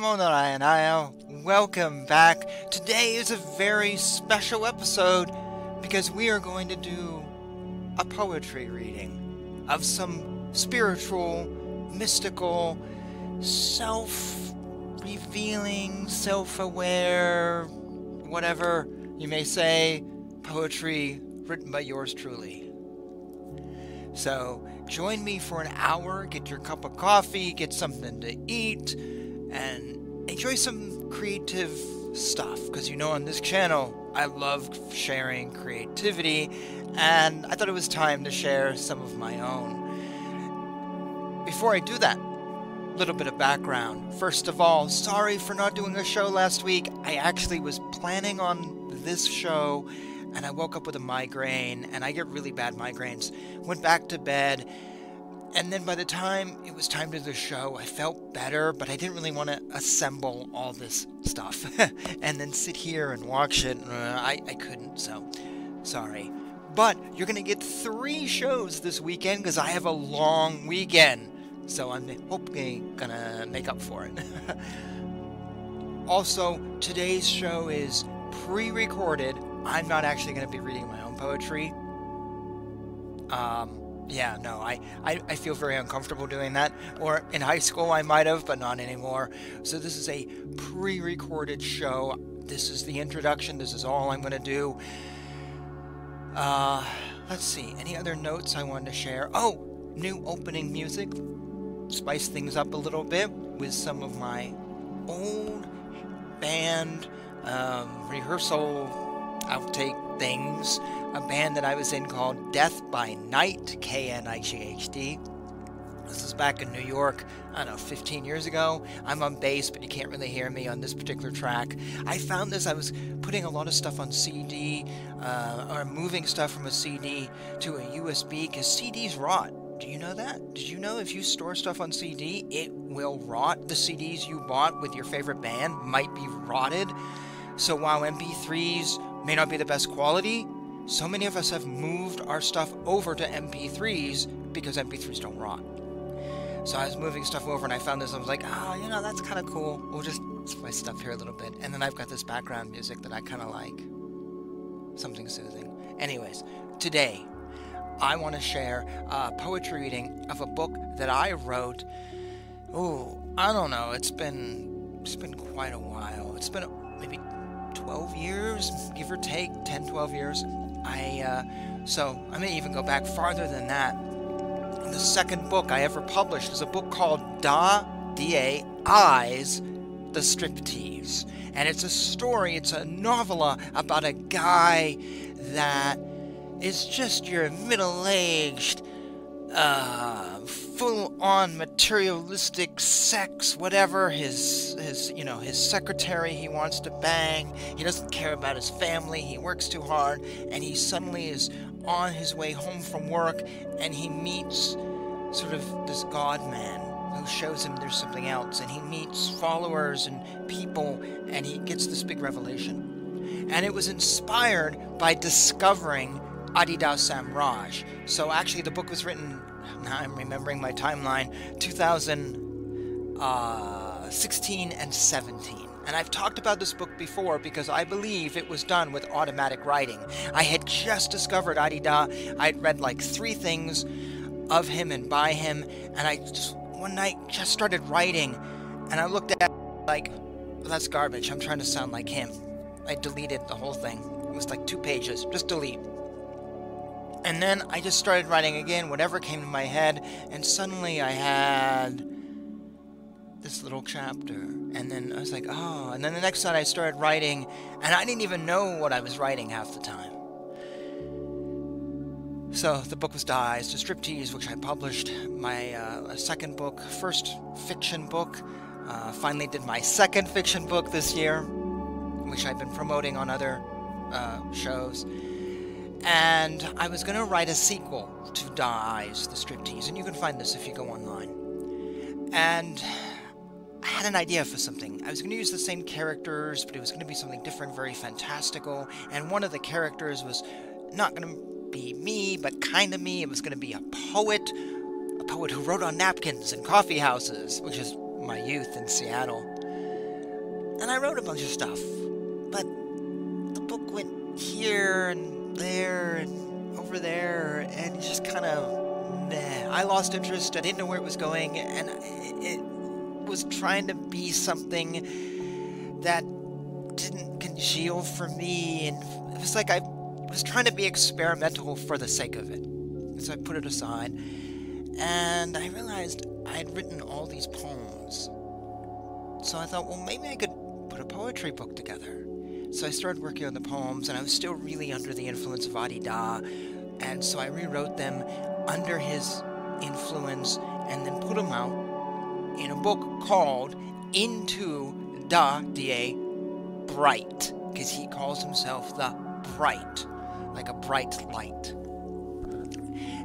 Namo Narayana. Uh, welcome back. Today is a very special episode because we are going to do a poetry reading of some spiritual, mystical, self revealing, self aware, whatever you may say, poetry written by yours truly. So join me for an hour, get your cup of coffee, get something to eat, and enjoy some creative stuff. Because you know, on this channel, I love sharing creativity, and I thought it was time to share some of my own. Before I do that, little bit of background. First of all, sorry for not doing a show last week. I actually was planning on this show and I woke up with a migraine, and I get really bad migraines. Went back to bed, and then by the time it was time to the show, I felt better, but I didn't really want to assemble all this stuff and then sit here and watch it. Uh, I, I couldn't, so sorry. But you're going to get three shows this weekend because I have a long weekend. So I'm hopefully gonna make up for it. also, today's show is pre-recorded I'm not actually going to be reading my own poetry. Um, yeah, no, I, I, I feel very uncomfortable doing that. Or in high school, I might have, but not anymore. So this is a pre recorded show. This is the introduction. This is all I'm going to do. Uh, let's see. Any other notes I wanted to share? Oh, new opening music. Spice things up a little bit with some of my old band um, rehearsal outtake things. A band that I was in called Death by Night, K N I G H D. This is back in New York, I don't know, 15 years ago. I'm on bass, but you can't really hear me on this particular track. I found this, I was putting a lot of stuff on CD, uh, or moving stuff from a CD to a USB, because CDs rot. Do you know that? Did you know if you store stuff on CD, it will rot? The CDs you bought with your favorite band might be rotted. So while MP3s may not be the best quality, so many of us have moved our stuff over to MP3s because MP3s don't rot. So I was moving stuff over and I found this. I was like, oh, you know, that's kind of cool. We'll just spice stuff here a little bit. And then I've got this background music that I kind of like. Something soothing. Anyways, today I want to share a poetry reading of a book that I wrote. Oh, I don't know. It's been it's been quite a while. It's been maybe 12 years, give or take, 10, 12 years. I, uh, so I may even go back farther than that. The second book I ever published is a book called Da Da Eyes, The Striptease. And it's a story, it's a novella about a guy that is just your middle aged, uh, full-on materialistic sex, whatever. His his you know his secretary he wants to bang. He doesn't care about his family. He works too hard, and he suddenly is on his way home from work, and he meets sort of this god man who shows him there's something else, and he meets followers and people, and he gets this big revelation. And it was inspired by discovering Adi Da Samraj. So actually, the book was written now I'm remembering my timeline, 2016 uh, and 17. And I've talked about this book before because I believe it was done with automatic writing. I had just discovered Adi Da. I'd read like three things of him and by him, and I just one night just started writing, and I looked at like, well, that's garbage. I'm trying to sound like him. I deleted the whole thing. It was like two pages. Just delete. And then I just started writing again, whatever came to my head, and suddenly I had this little chapter. And then I was like, oh. And then the next night I started writing, and I didn't even know what I was writing half the time. So the book was Da Eyes to Striptease, which I published. My uh, second book, first fiction book. Uh, finally did my second fiction book this year, which I've been promoting on other uh, shows and I was going to write a sequel to Da Eyes, the striptease, and you can find this if you go online. And I had an idea for something. I was going to use the same characters, but it was going to be something different, very fantastical, and one of the characters was not going to be me, but kind of me. It was going to be a poet, a poet who wrote on napkins and coffee houses, which is my youth in Seattle. and I wrote a bunch of stuff, but the book went here and there and over there, and just kind of. I lost interest. I didn't know where it was going, and it was trying to be something that didn't congeal for me, and it was like I was trying to be experimental for the sake of it. So I put it aside, and I realized I had written all these poems. So I thought, well, maybe I could put a poetry book together. So I started working on the poems, and I was still really under the influence of Adi Da, and so I rewrote them under his influence and then put them out in a book called Into Da Da Bright, because he calls himself the Bright, like a bright light.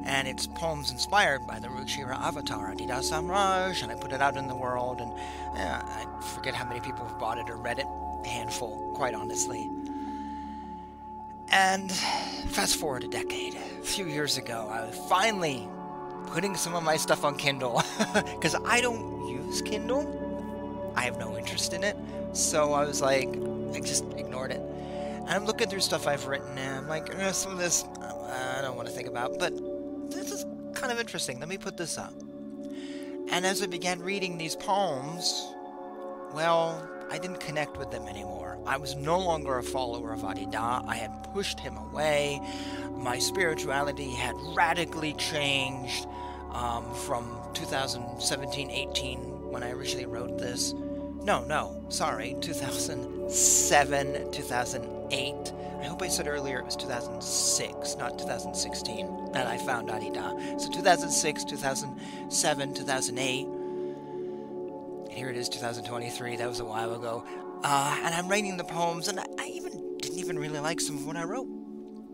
And it's poems inspired by the Ruchira avatar, Adi Da Samraj, and I put it out in the world, and eh, I forget how many people have bought it or read it. A handful, quite honestly. And fast forward a decade, a few years ago, I was finally putting some of my stuff on Kindle because I don't use Kindle. I have no interest in it. So I was like, I just ignored it. And I'm looking through stuff I've written and I'm like, eh, some of this I don't want to think about, but kind of interesting. Let me put this up. And as I began reading these poems, well, I didn't connect with them anymore. I was no longer a follower of Adi Da. I had pushed him away. My spirituality had radically changed um, from 2017 18 when I originally wrote this. No, no, sorry, 2007, 2008. I hope I said earlier it was 2006, not 2016, that I found Adi Da. So 2006, 2007, 2008 here it is 2023 that was a while ago. Uh, and i'm writing the poems and I, I, even didn't even really like some of what i wrote.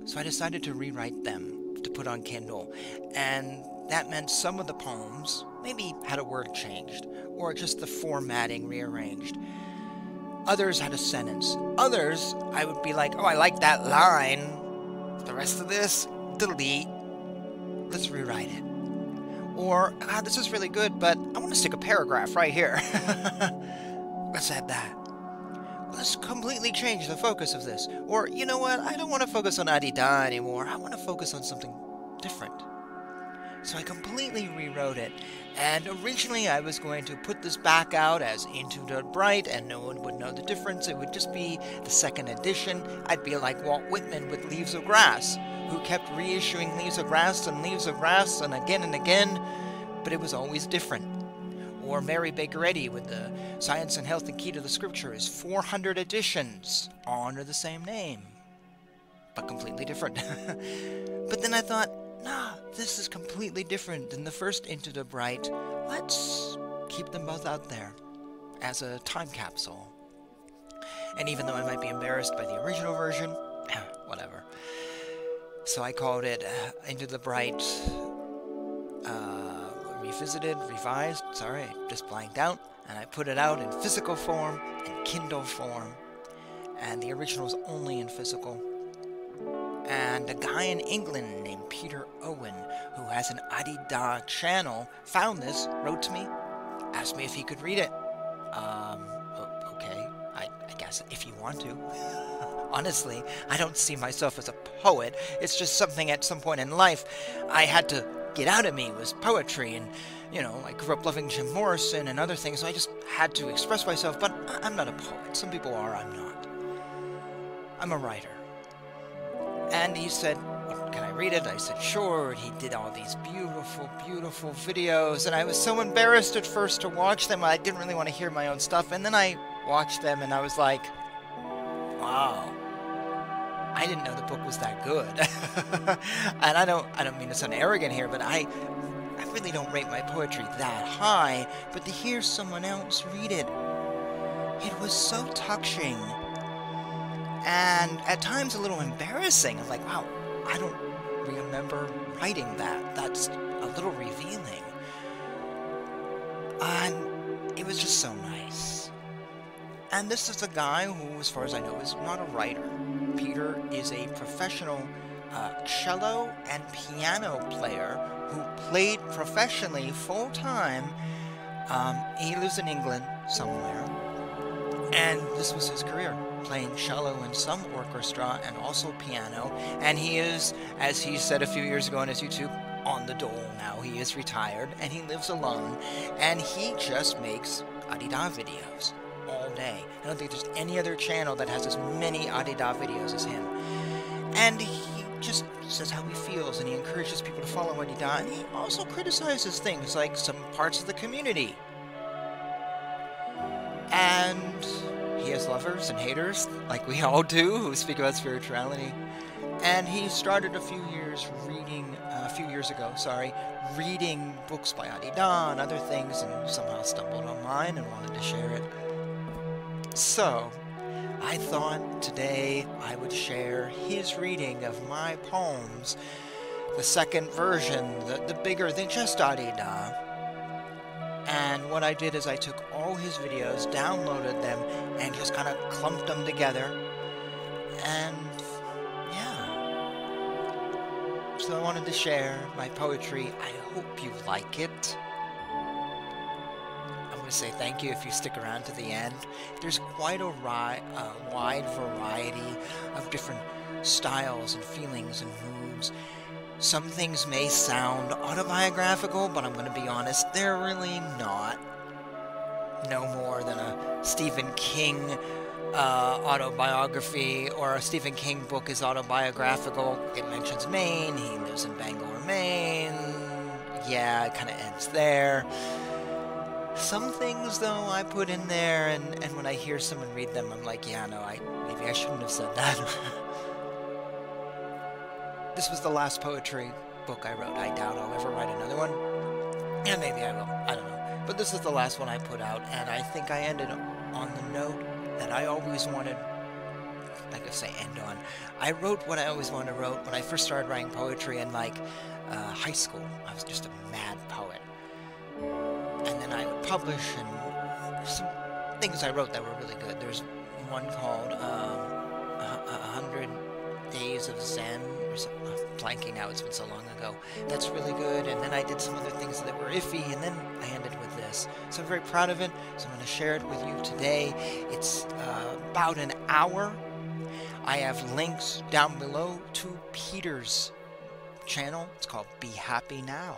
So i decided to rewrite them to put on kindle. And that meant some of the poems maybe had a word changed or just the formatting rearranged others had a sentence others i would be like oh i like that line the rest of this delete let's rewrite it or, ah, this is really good, but I want to stick a paragraph right here. Let's add that. Let's completely change the focus of this. Or, you know what, I don't want to focus on Adi Da anymore. I want to focus on something different. So I completely rewrote it. And originally I was going to put this back out as Into the Bright, and no one would know the difference. It would just be the second edition. I'd be like Walt Whitman with Leaves of Grass who kept reissuing Leaves of Grass and Leaves of Grass and again and again, but it was always different. Or Mary Baker Eddy with the Science and Health and Key to the Scriptures, 400 editions, all under the same name, but completely different. but then I thought, nah, this is completely different than the first Into the Bright. Let's keep them both out there as a time capsule. And even though I might be embarrassed by the original version, whatever. So I called it uh, Into the Bright uh, Revisited, Revised. Sorry, just blanked out. And I put it out in physical form and Kindle form. And the original is only in physical. And a guy in England named Peter Owen, who has an Adi Da channel, found this, wrote to me, asked me if he could read it. Um, okay, I, I guess if you want to. Honestly, I don't see myself as a poet. It's just something at some point in life I had to get out of me was poetry and you know, I grew up loving Jim Morrison and other things, so I just had to express myself, but I'm not a poet. Some people are, I'm not. I'm a writer. And he said, Can I read it? I said, Sure. He did all these beautiful, beautiful videos, and I was so embarrassed at first to watch them. I didn't really want to hear my own stuff, and then I watched them and I was like, Wow. I didn't know the book was that good. and I don't I don't mean to sound arrogant here, but I I really don't rate my poetry that high, but to hear someone else read it, it was so touching. And at times a little embarrassing. I'm like, wow, I don't remember writing that. That's a little revealing. And it was just so nice. And this is a guy who, as far as I know, is not a writer. Peter is a professional uh, cello and piano player who played professionally full time. Um, he lives in England somewhere. And this was his career, playing cello in some orchestra and also piano. And he is, as he said a few years ago on his YouTube, on the dole now. He is retired and he lives alone. And he just makes Adi Da videos all day. I don't think there's any other channel that has as many Adi Da videos as him. And he just says how he feels and he encourages people to follow Adi Da. And he also criticizes things like some parts of the community. And lovers and haters, like we all do, who speak about spirituality. And he started a few years reading, uh, a few years ago, sorry, reading books by Adi Da and other things, and somehow stumbled on mine and wanted to share it. So, I thought today I would share his reading of my poems, the second version, the, the bigger than just Adi Da. And what I did is I took all his videos, downloaded them, and just kind of clumped them together. And yeah. So I wanted to share my poetry. I hope you like it I want to say thank you if you stick around to the end. There's quite a ri- wide variety of different styles and feelings and moods. Some things may sound autobiographical, but I'm going to be honest, they're really not. No more than a Stephen King uh, autobiography or a Stephen King book is autobiographical. It mentions Maine, he lives in Bangor, Maine. Yeah, it kind of ends there. Some things, though, I put in there, and, and when I hear someone read them, I'm like, yeah, no, I maybe I shouldn't have said that. this was the last poetry book I wrote. I doubt I'll ever write another one. Yeah, maybe I will. I don't know. But this is the last one I put out, and I think I ended on the note that I always wanted like I say end on. I wrote what I always wanted to write when I first started writing poetry in like uh, high school. I was just a mad poet and then I would publish and some things I wrote that were really good. There's one called um, a hundred days of Zen or something. I'm blanking now. It's been so long ago. That's really good. And then I did some other things that were iffy, and then I ended with this. So I'm very proud of it. So I'm going to share it with you today. It's uh, about an hour. I have links down below to Peter's channel. It's called Be Happy Now.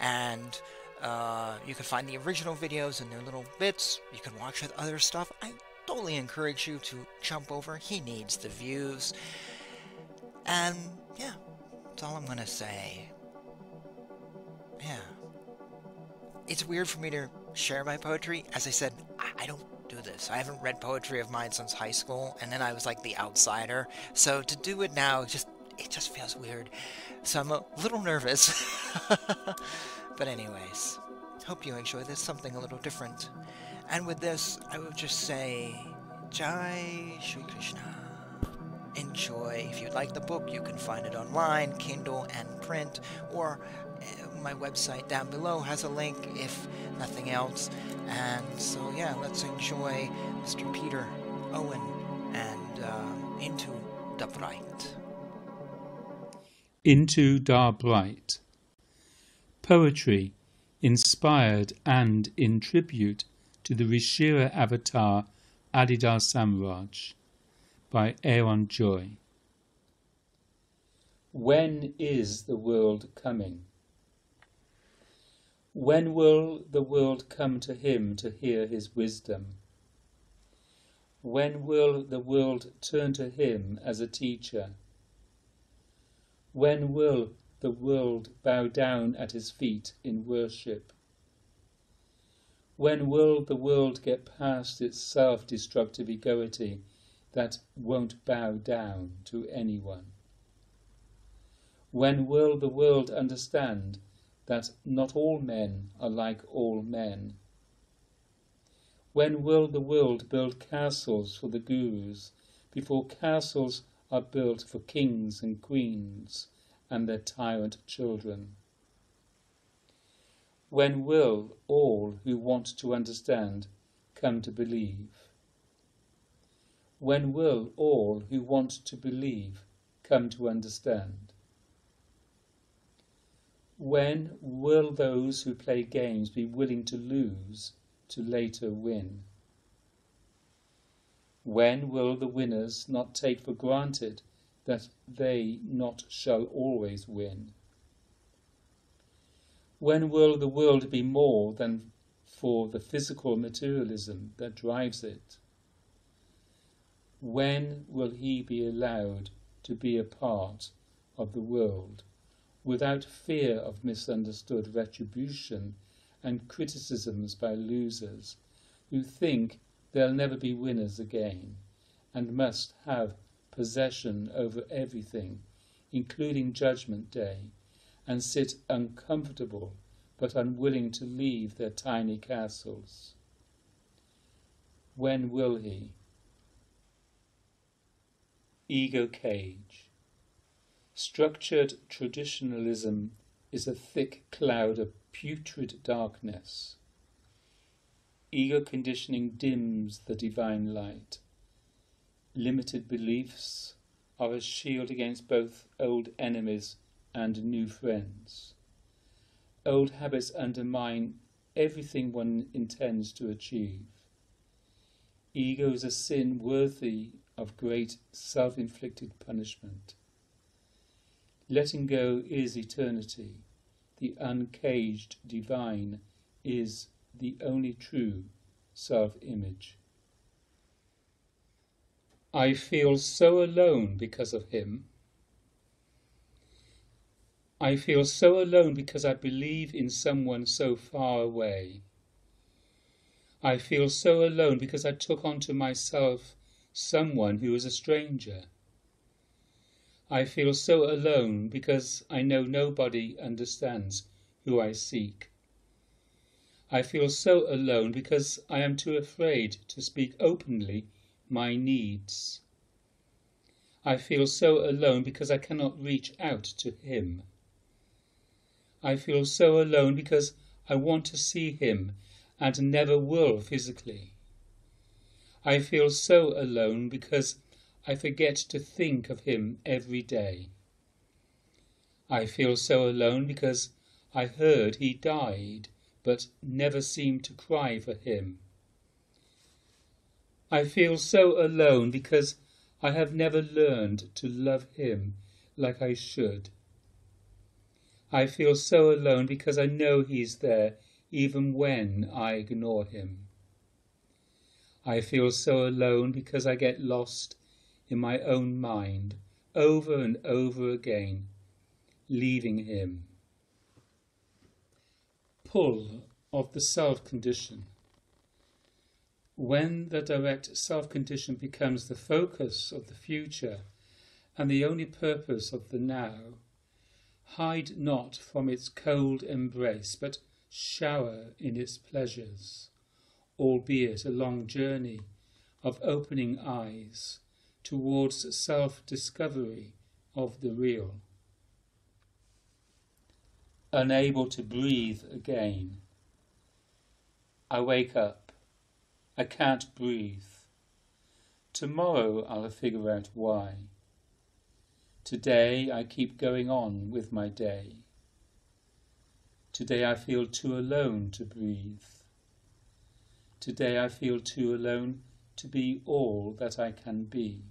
And uh, you can find the original videos and their little bits. You can watch with other stuff. I totally encourage you to jump over. He needs the views. And yeah, that's all I'm going to say. Yeah. It's weird for me to share my poetry. As I said, I, I don't do this. I haven't read poetry of mine since high school, and then I was like the outsider. So to do it now, just it just feels weird. So I'm a little nervous. But anyways, hope you enjoy this, something a little different. And with this, I will just say, Jai Shri Krishna. Enjoy. If you'd like the book, you can find it online, Kindle and print, or uh, my website down below has a link if nothing else. And so, yeah, let's enjoy Mr. Peter Owen and uh, Into Da Bright. Into Da Bright poetry inspired and in tribute to the Ruchira avatar Adi Da Samraj by Aaron Joy. When is the world coming? When will the world come to him to hear his wisdom? When will the world turn to him as a teacher? When will the world bow down at his feet in worship? When will the world get past its self destructive egoity that won't bow down to anyone? When will the world understand that not all men are like all men? When will the world build castles for the gurus before castles are built for kings and queens and their tyrant children. When will all who want to understand come to believe? When will all who want to believe come to understand? When will those who play games be willing to lose to later win? When will the winners not take for granted that they not shall always win? When will the world be more than for the physical materialism that drives it? When will he be allowed to be a part of the world without fear of misunderstood retribution and criticisms by losers who think they'll never be winners again and must have possession over everything, including Judgment Day, and sit uncomfortable but unwilling to leave their tiny castles. When will he? Ego Cage Structured traditionalism is a thick cloud of putrid darkness. Ego conditioning dims the divine light. Limited beliefs are a shield against both old enemies and new friends. Old habits undermine everything one intends to achieve. Ego is a sin worthy of great self inflicted punishment. Letting go is eternity. The uncaged divine is the only true self image. I feel so alone because of him. I feel so alone because I believe in someone so far away. I feel so alone because I took onto myself someone who is a stranger. I feel so alone because I know nobody understands who I seek. I feel so alone because I am too afraid to speak openly my needs. I feel so alone because I cannot reach out to him. I feel so alone because I want to see him and never will physically. I feel so alone because I forget to think of him every day. I feel so alone because I heard he died but never seemed to cry for him. I feel so alone because I have never learned to love him like I should. I feel so alone because I know He's there even when I ignore Him. I feel so alone because I get lost in my own mind over and over again, leaving Him. Pull of the self condition. When the direct self condition becomes the focus of the future and the only purpose of the now, Hide not from its cold embrace, but shower in its pleasures, albeit a long journey of opening eyes towards self discovery of the real. Unable to breathe again. I wake up. I can't breathe. Tomorrow I'll figure out why. Today I keep going on with my day. Today I feel too alone to breathe. Today I feel too alone to be all that I can be.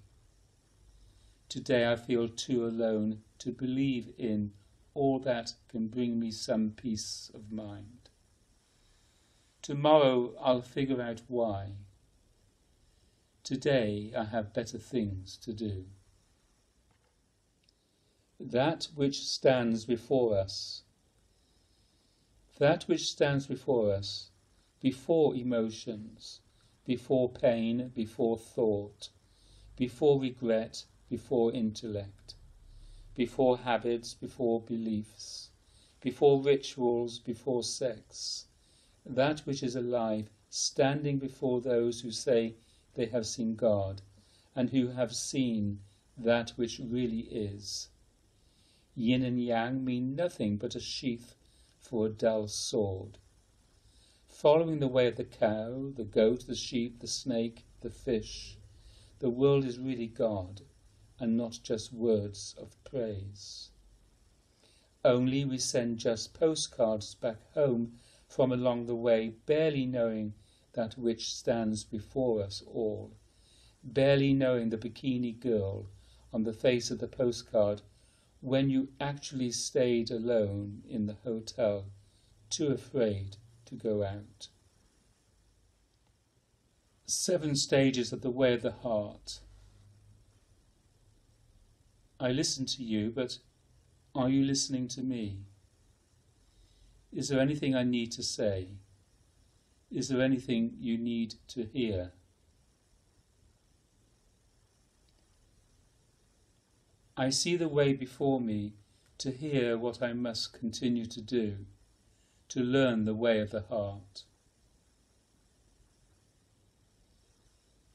Today I feel too alone to believe in all that can bring me some peace of mind. Tomorrow I'll figure out why. Today I have better things to do that which stands before us. That which stands before us, before emotions, before pain, before thought, before regret, before intellect, before habits, before beliefs, before rituals, before sex, that which is alive, standing before those who say they have seen God, and who have seen that which really is yin and yang mean nothing but a sheath for a dull sword. Following the way of the cow, the goat, the sheep, the snake, the fish, the world is really God and not just words of praise. Only we send just postcards back home from along the way, barely knowing that which stands before us all, barely knowing the bikini girl on the face of the postcard when you actually stayed alone in the hotel, too afraid to go out. Seven stages of the way of the heart. I listen to you, but are you listening to me? Is there anything I need to say? Is there anything you need to hear? I see the way before me to hear what I must continue to do, to learn the way of the heart.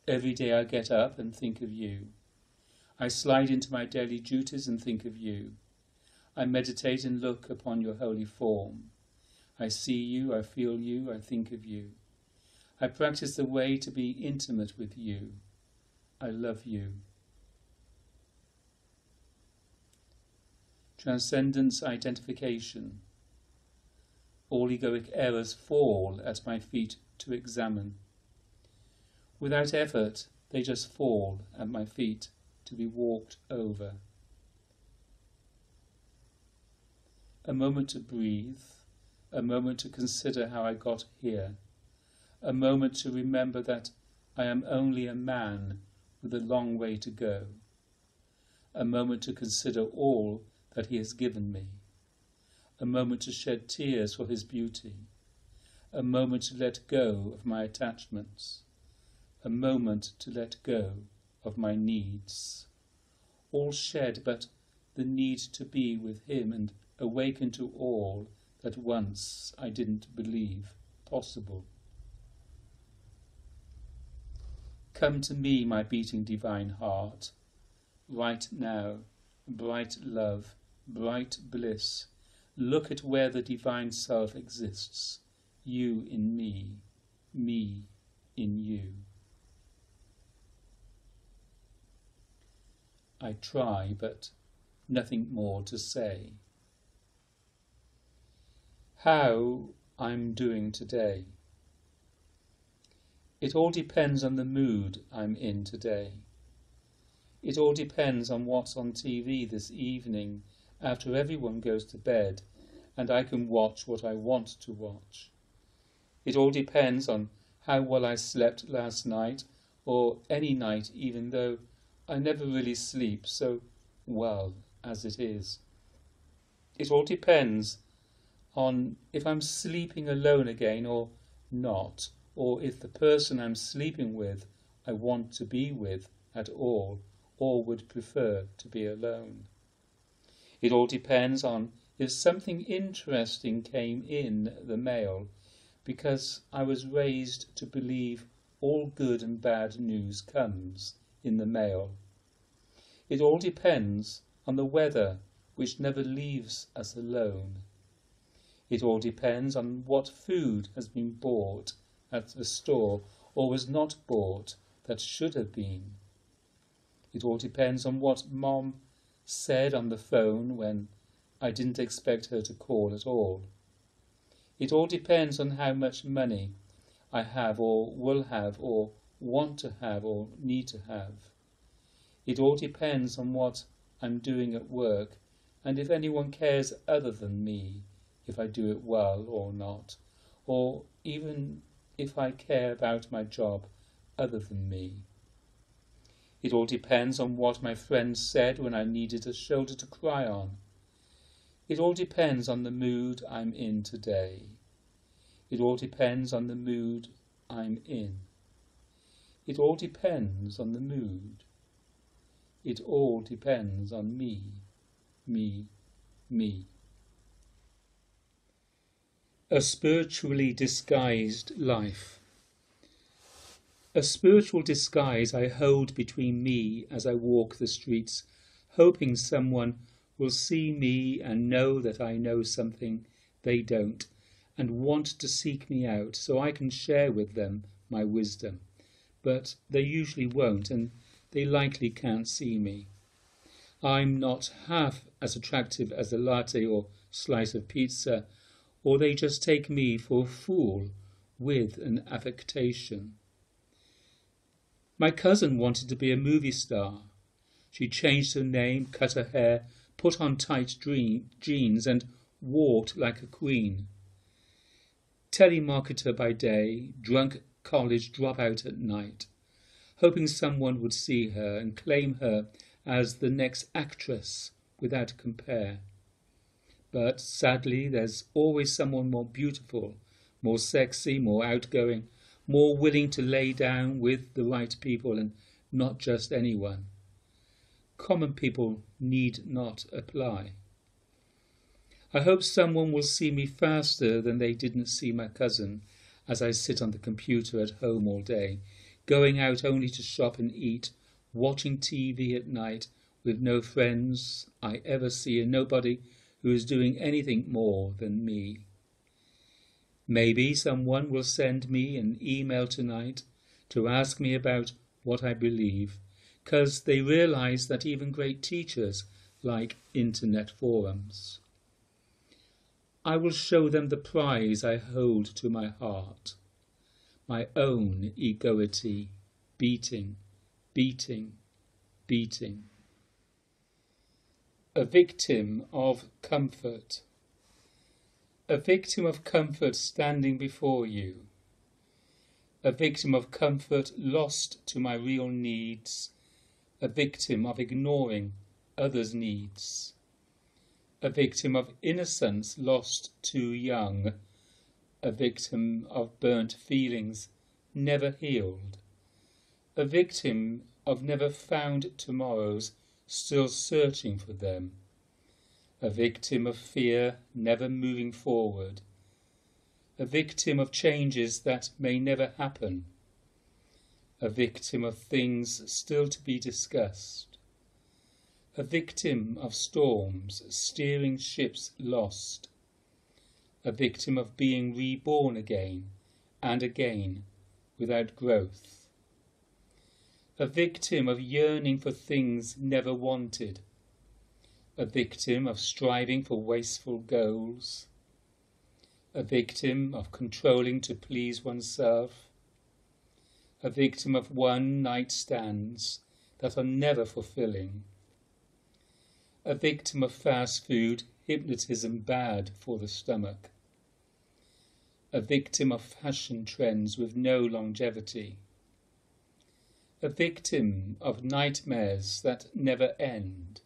Every day I get up and think of you. I slide into my daily duties and think of you. I meditate and look upon your holy form. I see you, I feel you, I think of you. I practice the way to be intimate with you. I love you. Transcendence identification. All egoic errors fall at my feet to examine. Without effort, they just fall at my feet to be walked over. A moment to breathe a moment to consider how I got here, a moment to remember that I am only a man with a long way to go, a moment to consider all that He has given me, a moment to shed tears for His beauty, a moment to let go of my attachments, a moment to let go of my needs, all shed but the need to be with Him and awaken to all that once I didn't believe possible. Come to me, my beating divine heart, right now, bright love, bright bliss. Look at where the divine self exists, you in me, me in you. I try, but nothing more to say how I'm doing today. It all depends on the mood I'm in today. It all depends on what's on TV this evening after everyone goes to bed and I can watch what I want to watch. It all depends on how well I slept last night or any night even though I never really sleep so well as it is. It all depends on if I'm sleeping alone again or not, or if the person I'm sleeping with I want to be with at all, or would prefer to be alone. It all depends on if something interesting came in the mail, because I was raised to believe all good and bad news comes in the mail. It all depends on the weather, which never leaves us alone. It all depends on what food has been bought at the store or was not bought that should have been. It all depends on what Mom said on the phone when I didn't expect her to call at all. It all depends on how much money I have or will have or want to have or need to have. It all depends on what I'm doing at work and if anyone cares other than me if I do it well or not, or even if I care about my job other than me. It all depends on what my friends said when I needed a shoulder to cry on. It all depends on the mood I'm in today. It all depends on the mood I'm in. It all depends on the mood. It all depends on me, me, me. A spiritually disguised life. A spiritual disguise I hold between me as I walk the streets, hoping someone will see me and know that I know something they don't, and want to seek me out so I can share with them my wisdom. But they usually won't, and they likely can't see me. I'm not half as attractive as a latte or slice of pizza or they just take me for a fool with an affectation. My cousin wanted to be a movie star. She changed her name, cut her hair, put on tight dream, jeans, and walked like a queen. Telemarketer by day, drunk college dropout at night, hoping someone would see her and claim her as the next actress without compare. But sadly, there's always someone more beautiful, more sexy, more outgoing, more willing to lay down with the right people and not just anyone. Common people need not apply. I hope someone will see me faster than they didn't see my cousin as I sit on the computer at home all day, going out only to shop and eat, watching TV at night with no friends I ever see and nobody who is doing anything more than me. Maybe someone will send me an email tonight to ask me about what I believe, because they realize that even great teachers like internet forums. I will show them the prize I hold to my heart, my own egoity beating, beating, beating. A victim of comfort. A victim of comfort standing before you. A victim of comfort lost to my real needs. A victim of ignoring others' needs a victim of innocence lost too young, a victim of burnt feelings never healed, a victim of never found tomorrows still searching for them, a victim of fear never moving forward, a victim of changes that may never happen, a victim of things still to be discussed a victim of storms, steering ships lost, a victim of being reborn again and again without growth, a victim of yearning for things never wanted, a victim of striving for wasteful goals, a victim of controlling to please oneself, a victim of one night stands that are never fulfilling a victim of fast food, hypnotism bad for the stomach, a victim of fashion trends with no longevity, a victim of nightmares that never end,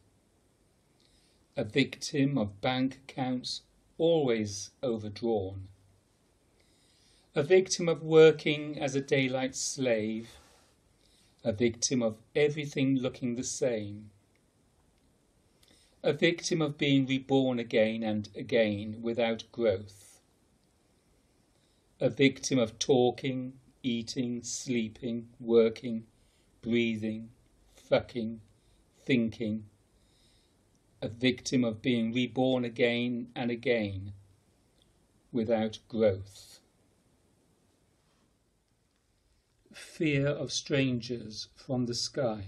a victim of bank accounts always overdrawn, a victim of working as a daylight slave, a victim of everything looking the same, a victim of being reborn again and again without growth, a victim of talking, eating, sleeping, working, breathing, fucking, thinking, a victim of being reborn again and again without growth. Fear of strangers from the sky.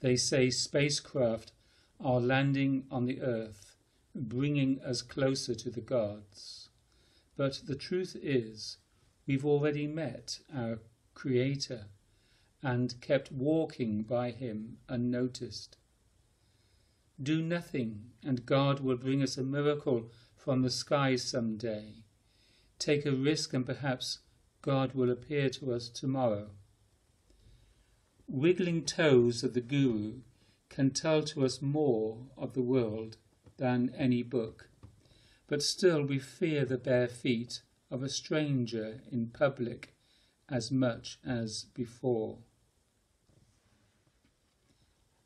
They say spacecraft are landing on the Earth, bringing us closer to the gods. But the truth is, we've already met our Creator and kept walking by Him unnoticed. Do nothing, and God will bring us a miracle from the sky some day. Take a risk, and perhaps God will appear to us tomorrow wiggling toes of the Guru can tell to us more of the world than any book, but still we fear the bare feet of a stranger in public as much as before.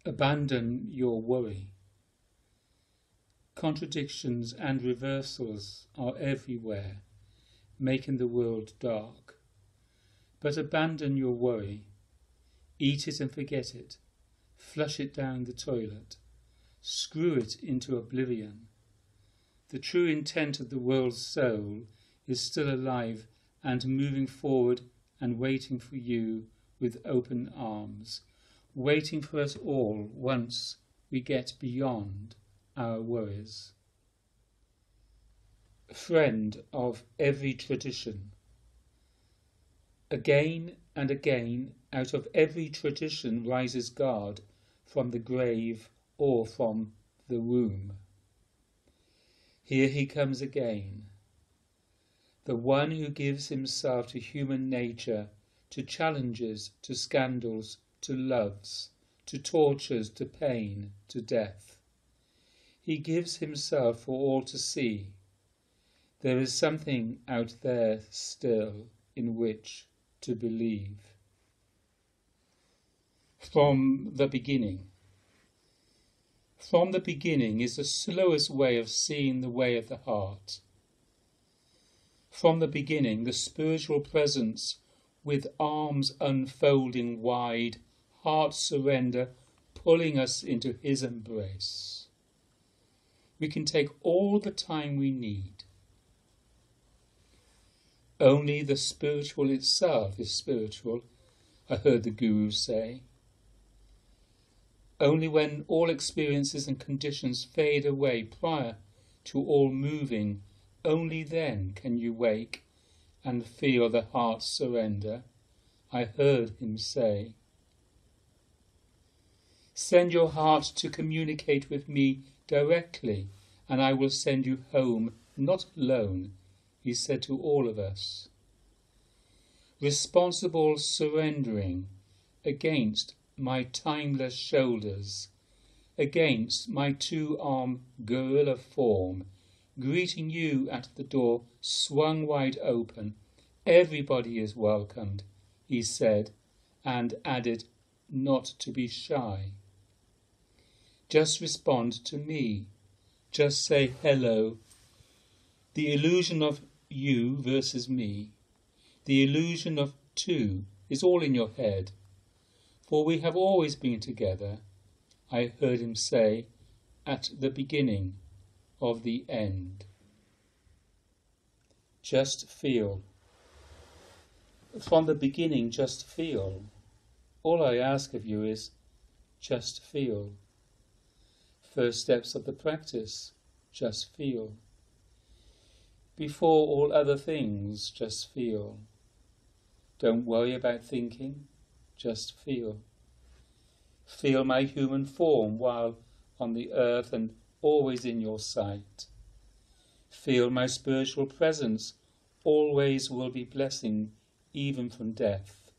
Abandon your worry. Contradictions and reversals are everywhere, making the world dark. But abandon your worry Eat it and forget it. Flush it down the toilet. Screw it into oblivion. The true intent of the world's soul is still alive and moving forward and waiting for you with open arms, waiting for us all once we get beyond our worries. Friend of every tradition. Again and again, out of every tradition rises God from the grave or from the womb. Here he comes again, the one who gives himself to human nature, to challenges, to scandals, to loves, to tortures, to pain, to death. He gives himself for all to see. There is something out there still in which to believe. From the beginning. From the beginning is the slowest way of seeing the way of the heart. From the beginning, the spiritual presence with arms unfolding wide, heart surrender, pulling us into His embrace. We can take all the time we need. Only the spiritual itself is spiritual, I heard the Guru say. Only when all experiences and conditions fade away prior to all moving, only then can you wake and feel the heart surrender, I heard him say. Send your heart to communicate with me directly, and I will send you home, not alone, he said to all of us. Responsible surrendering against my timeless shoulders, against my two armed gorilla form, greeting you at the door swung wide open. Everybody is welcomed, he said, and added, not to be shy. Just respond to me. Just say hello. The illusion of you versus me, the illusion of two, is all in your head. For we have always been together, I heard him say at the beginning of the end. Just feel. From the beginning, just feel. All I ask of you is just feel. First steps of the practice, just feel. Before all other things, just feel. Don't worry about thinking, just feel. Feel my human form while on the earth and always in your sight. Feel my spiritual presence always will be blessing even from death.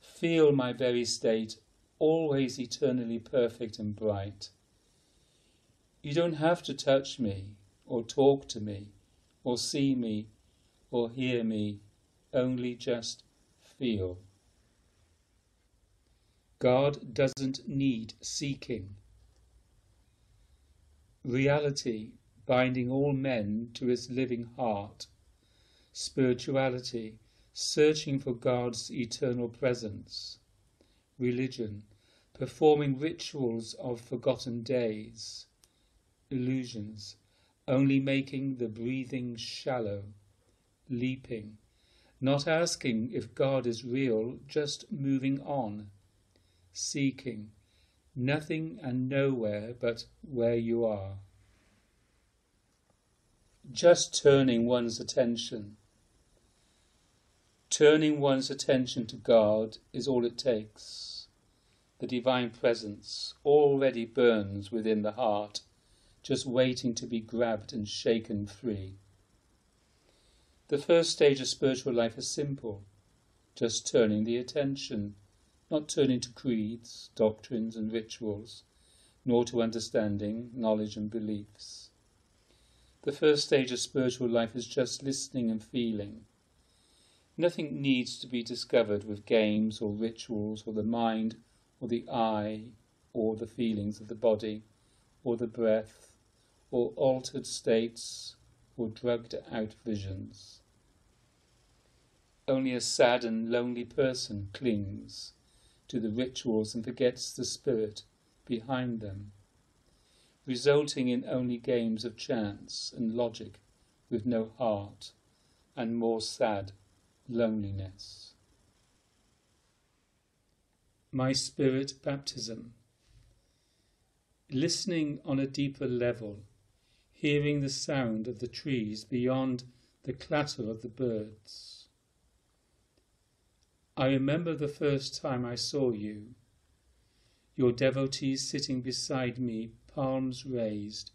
Feel my very state always eternally perfect and bright. You don't have to touch me, or talk to me, or see me, or hear me, only just feel. God doesn't need seeking. Reality binding all men to his living heart. Spirituality searching for God's eternal presence. Religion performing rituals of forgotten days illusions, only making the breathing shallow, leaping, not asking if God is real, just moving on, seeking, nothing and nowhere but where you are. Just turning one's attention. Turning one's attention to God is all it takes. The divine presence already burns within the heart just waiting to be grabbed and shaken free. The first stage of spiritual life is simple, just turning the attention, not turning to creeds, doctrines, and rituals, nor to understanding, knowledge, and beliefs. The first stage of spiritual life is just listening and feeling. Nothing needs to be discovered with games or rituals or the mind or the eye or the feelings of the body or the breath or altered states or drugged out visions. Only a sad and lonely person clings to the rituals and forgets the spirit behind them, resulting in only games of chance and logic with no heart and more sad loneliness. My Spirit Baptism Listening on a deeper level hearing the sound of the trees beyond the clatter of the birds. I remember the first time I saw you, your devotees sitting beside me, palms raised,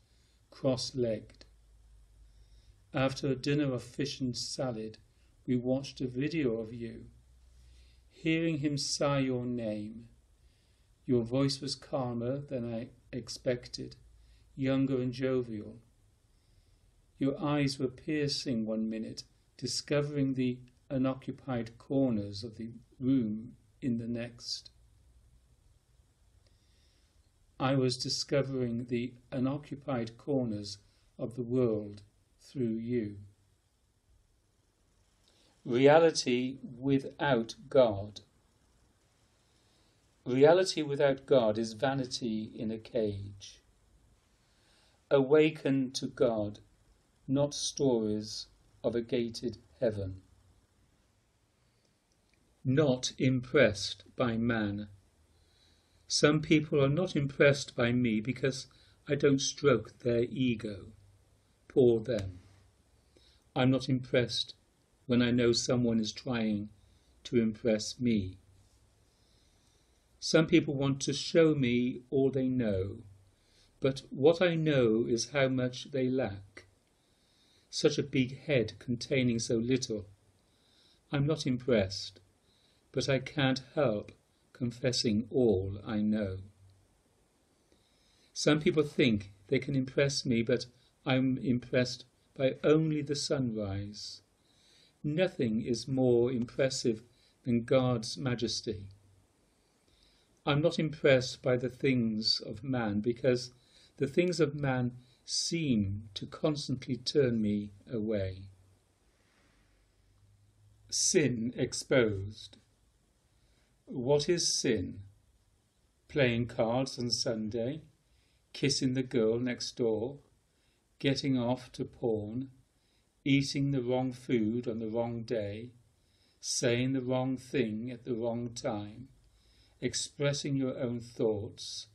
cross legged. After a dinner of fish and salad, we watched a video of you. Hearing him sigh your name, your voice was calmer than I expected, younger and jovial. Your eyes were piercing one minute, discovering the unoccupied corners of the room in the next. I was discovering the unoccupied corners of the world through you. Reality without God. Reality without God is vanity in a cage. Awaken to God, not stories of a gated heaven. Not impressed by man. Some people are not impressed by me because I don't stroke their ego. Poor them. I'm not impressed when I know someone is trying to impress me. Some people want to show me all they know, but what I know is how much they lack. Such a big head containing so little. I'm not impressed, but I can't help confessing all I know. Some people think they can impress me, but I'm impressed by only the sunrise. Nothing is more impressive than God's majesty. I'm not impressed by the things of man because the things of man seem to constantly turn me away. Sin exposed. What is sin? Playing cards on Sunday, kissing the girl next door, getting off to porn, eating the wrong food on the wrong day, saying the wrong thing at the wrong time, expressing your own thoughts,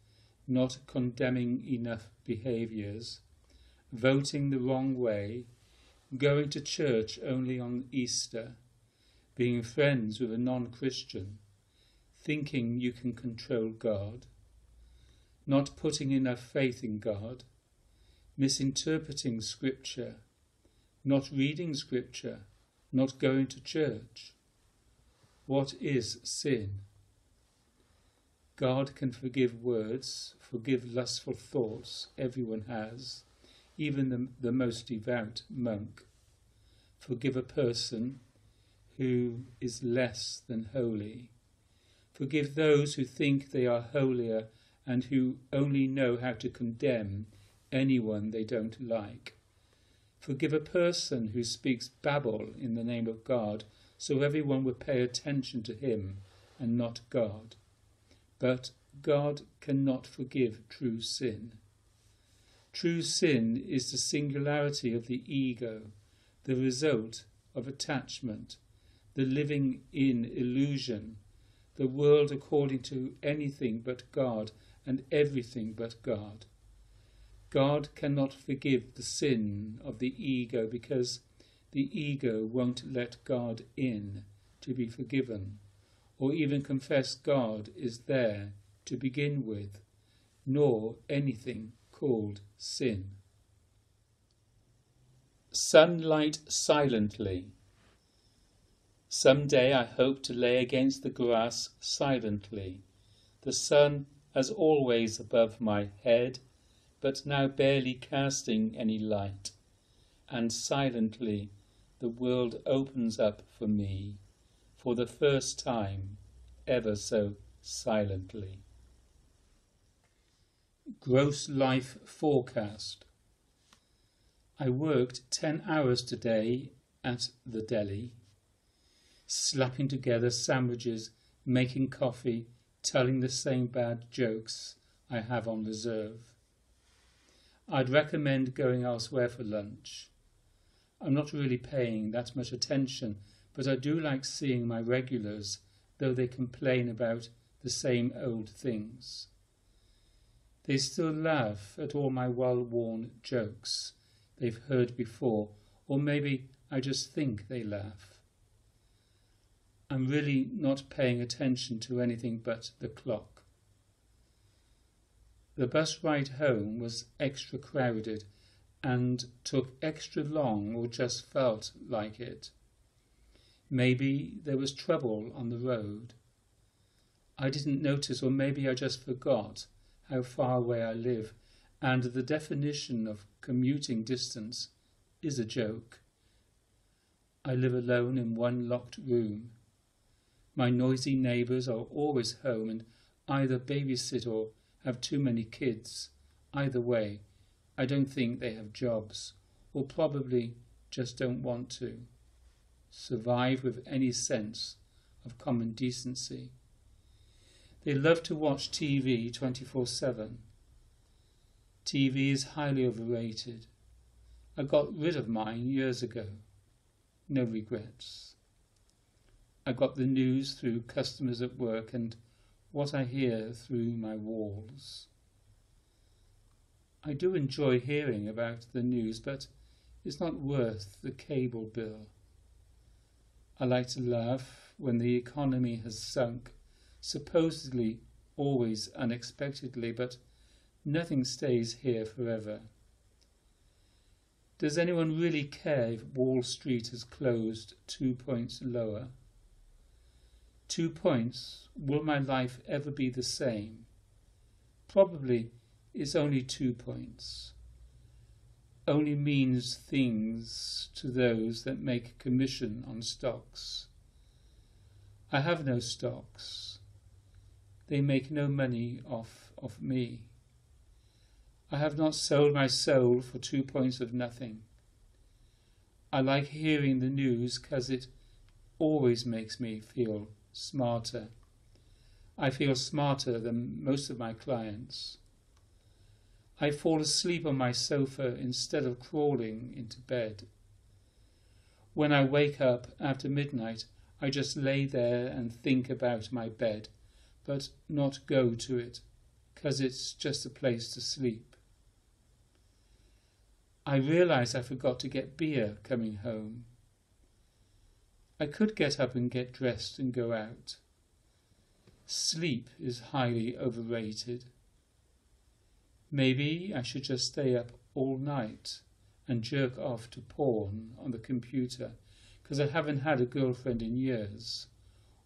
not condemning enough behaviours, voting the wrong way, going to church only on Easter, being friends with a non Christian, thinking you can control God, not putting enough faith in God, misinterpreting Scripture, not reading Scripture, not going to church. What is sin? God can forgive words, forgive lustful thoughts, everyone has, even the, the most devout monk. Forgive a person who is less than holy. Forgive those who think they are holier and who only know how to condemn anyone they don't like. Forgive a person who speaks babble in the name of God so everyone will pay attention to him and not God. But God cannot forgive true sin. True sin is the singularity of the ego, the result of attachment, the living in illusion, the world according to anything but God and everything but God. God cannot forgive the sin of the ego because the ego won't let God in to be forgiven or even confess God is there to begin with, nor anything called sin. Sunlight silently. Some day I hope to lay against the grass silently, the sun as always above my head, but now barely casting any light, and silently the world opens up for me for the first time, ever so silently. Gross Life Forecast I worked 10 hours today at the deli, slapping together sandwiches, making coffee, telling the same bad jokes I have on reserve. I'd recommend going elsewhere for lunch. I'm not really paying that much attention but I do like seeing my regulars, though they complain about the same old things. They still laugh at all my well worn jokes they've heard before, or maybe I just think they laugh. I'm really not paying attention to anything but the clock. The bus ride home was extra crowded and took extra long or just felt like it. Maybe there was trouble on the road. I didn't notice, or maybe I just forgot how far away I live, and the definition of commuting distance is a joke. I live alone in one locked room. My noisy neighbours are always home and either babysit or have too many kids. Either way, I don't think they have jobs, or probably just don't want to. Survive with any sense of common decency. They love to watch TV 24 7. TV is highly overrated. I got rid of mine years ago. No regrets. I got the news through customers at work and what I hear through my walls. I do enjoy hearing about the news, but it's not worth the cable bill. I like to laugh when the economy has sunk, supposedly always unexpectedly, but nothing stays here forever. Does anyone really care if Wall Street has closed two points lower? Two points, will my life ever be the same? Probably it's only two points. Only means things to those that make commission on stocks. I have no stocks. They make no money off of me. I have not sold my soul for two points of nothing. I like hearing the news because it always makes me feel smarter. I feel smarter than most of my clients. I fall asleep on my sofa instead of crawling into bed. When I wake up after midnight, I just lay there and think about my bed, but not go to it, because it's just a place to sleep. I realised I forgot to get beer coming home. I could get up and get dressed and go out. Sleep is highly overrated. Maybe I should just stay up all night and jerk off to porn on the computer because I haven't had a girlfriend in years,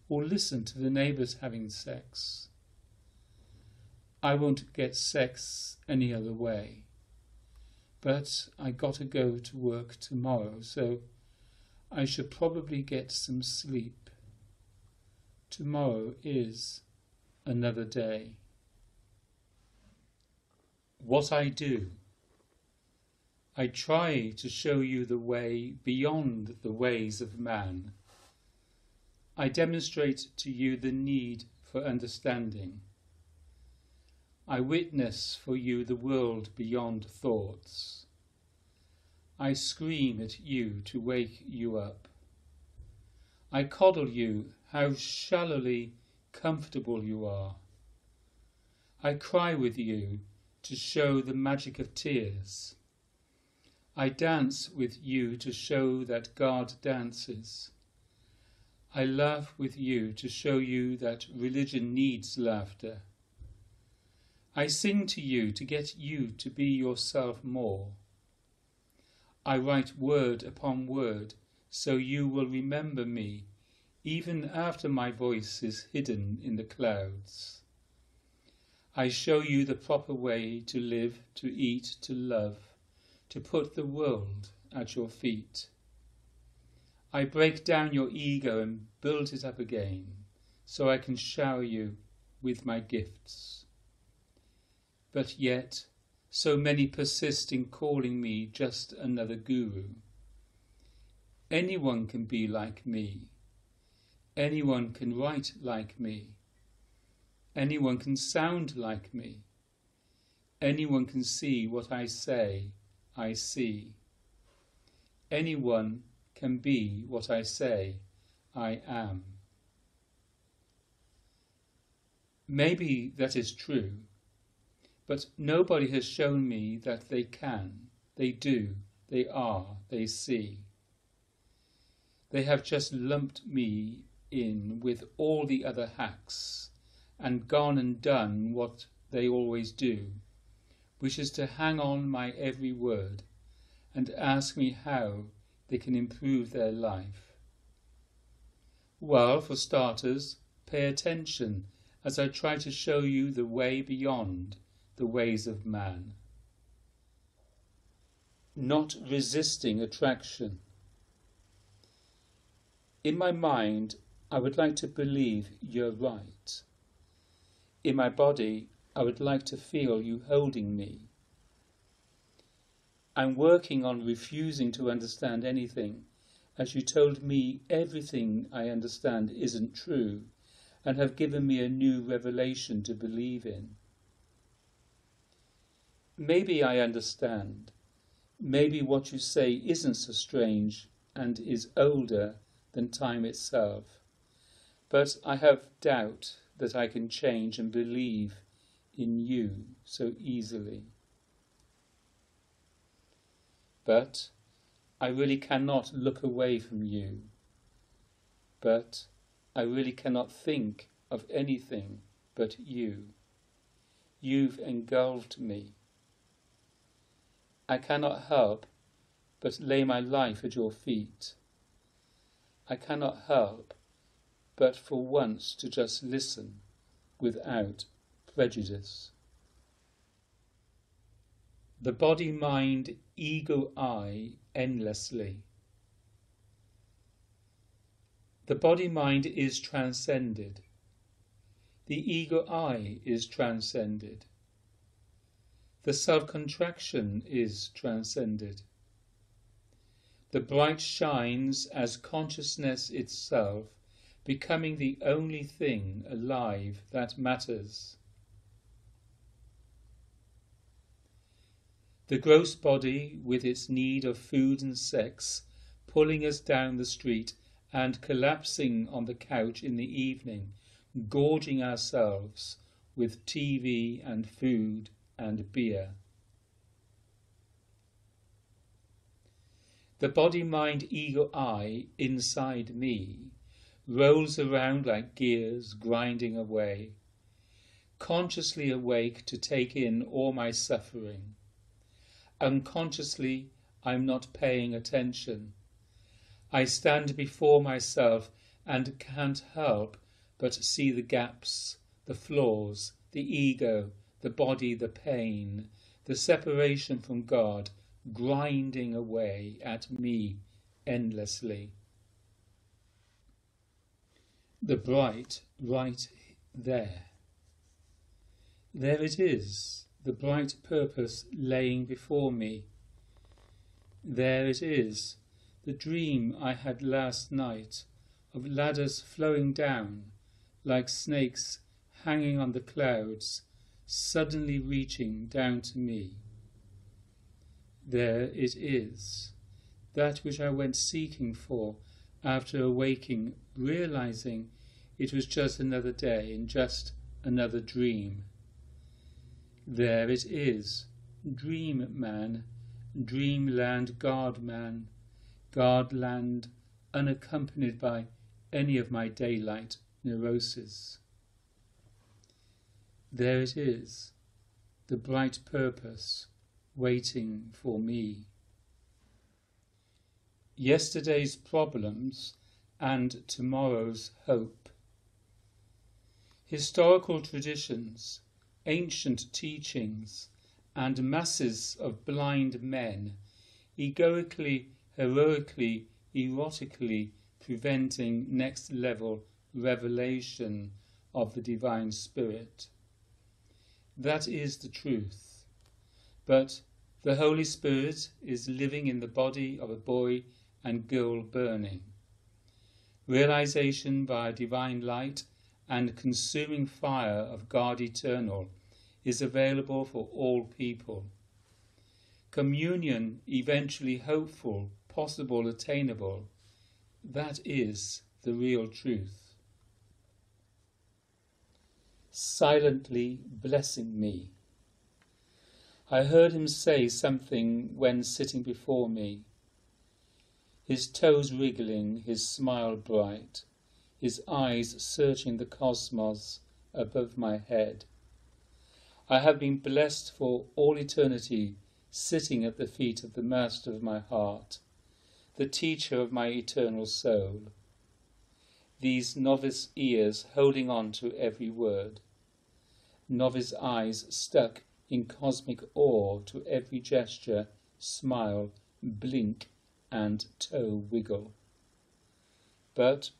or listen to the neighbours having sex. I won't get sex any other way but I got to go to work tomorrow, so I should probably get some sleep. Tomorrow is another day. What I do. I try to show you the way beyond the ways of man. I demonstrate to you the need for understanding. I witness for you the world beyond thoughts. I scream at you to wake you up. I coddle you how shallowly comfortable you are. I cry with you to show the magic of tears. I dance with you to show that God dances. I laugh with you to show you that religion needs laughter. I sing to you to get you to be yourself more. I write word upon word so you will remember me even after my voice is hidden in the clouds. I show you the proper way to live, to eat, to love, to put the world at your feet. I break down your ego and build it up again so I can shower you with my gifts but yet so many persist in calling me just another guru. Anyone can be like me. Anyone can write like me. Anyone can sound like me. Anyone can see what I say, I see. Anyone can be what I say, I am. Maybe that is true but nobody has shown me that they can, they do, they are, they see. They have just lumped me in with all the other hacks and gone and done what they always do, which is to hang on my every word and ask me how they can improve their life. Well, for starters, pay attention as I try to show you the way beyond the ways of man. Not resisting attraction. In my mind, I would like to believe you're right. In my body, I would like to feel you holding me. I'm working on refusing to understand anything, as you told me everything I understand isn't true and have given me a new revelation to believe in. Maybe I understand. Maybe what you say isn't so strange and is older than time itself. But I have doubt that I can change and believe in you so easily. But I really cannot look away from you. But I really cannot think of anything but you. You've engulfed me. I cannot help but lay my life at your feet. I cannot help but for once to just listen without prejudice. The body mind ego I endlessly. The body mind is transcended. The ego I is transcended. The self contraction is transcended. The bright shines as consciousness itself, becoming the only thing alive that matters. The gross body, with its need of food and sex, pulling us down the street and collapsing on the couch in the evening, gorging ourselves with TV and food and beer. The body mind ego I inside me rolls around like gears grinding away, consciously awake to take in all my suffering. Unconsciously, I'm not paying attention I stand before myself and can't help but see the gaps, the flaws, the ego, the body, the pain, the separation from God grinding away at me endlessly. The bright right there. There it is, the bright purpose laying before me. There it is, the dream I had last night of ladders flowing down like snakes hanging on the clouds, suddenly reaching down to me. There it is, that which I went seeking for after awaking, realizing it was just another day and just another dream. There it is, dream man, dreamland god man, Godland unaccompanied by any of my daylight neuroses. There it is, the bright purpose waiting for me. Yesterday's problems and tomorrow's hope. Historical traditions, ancient teachings, and masses of blind men egoically heroically, erotically preventing next level revelation of the Divine Spirit. That is the truth. But the Holy Spirit is living in the body of a boy and girl burning. Realization by divine light and consuming fire of God eternal is available for all people. Communion, eventually hopeful, possible, attainable. That is the real truth. Silently blessing me. I heard him say something when sitting before me. His toes wriggling, his smile bright, his eyes searching the cosmos above my head. I have been blessed for all eternity, sitting at the feet of the Master of my heart, the teacher of my eternal soul. These novice ears holding on to every word, novice eyes stuck in cosmic awe to every gesture, smile, blink, and toe wiggle. But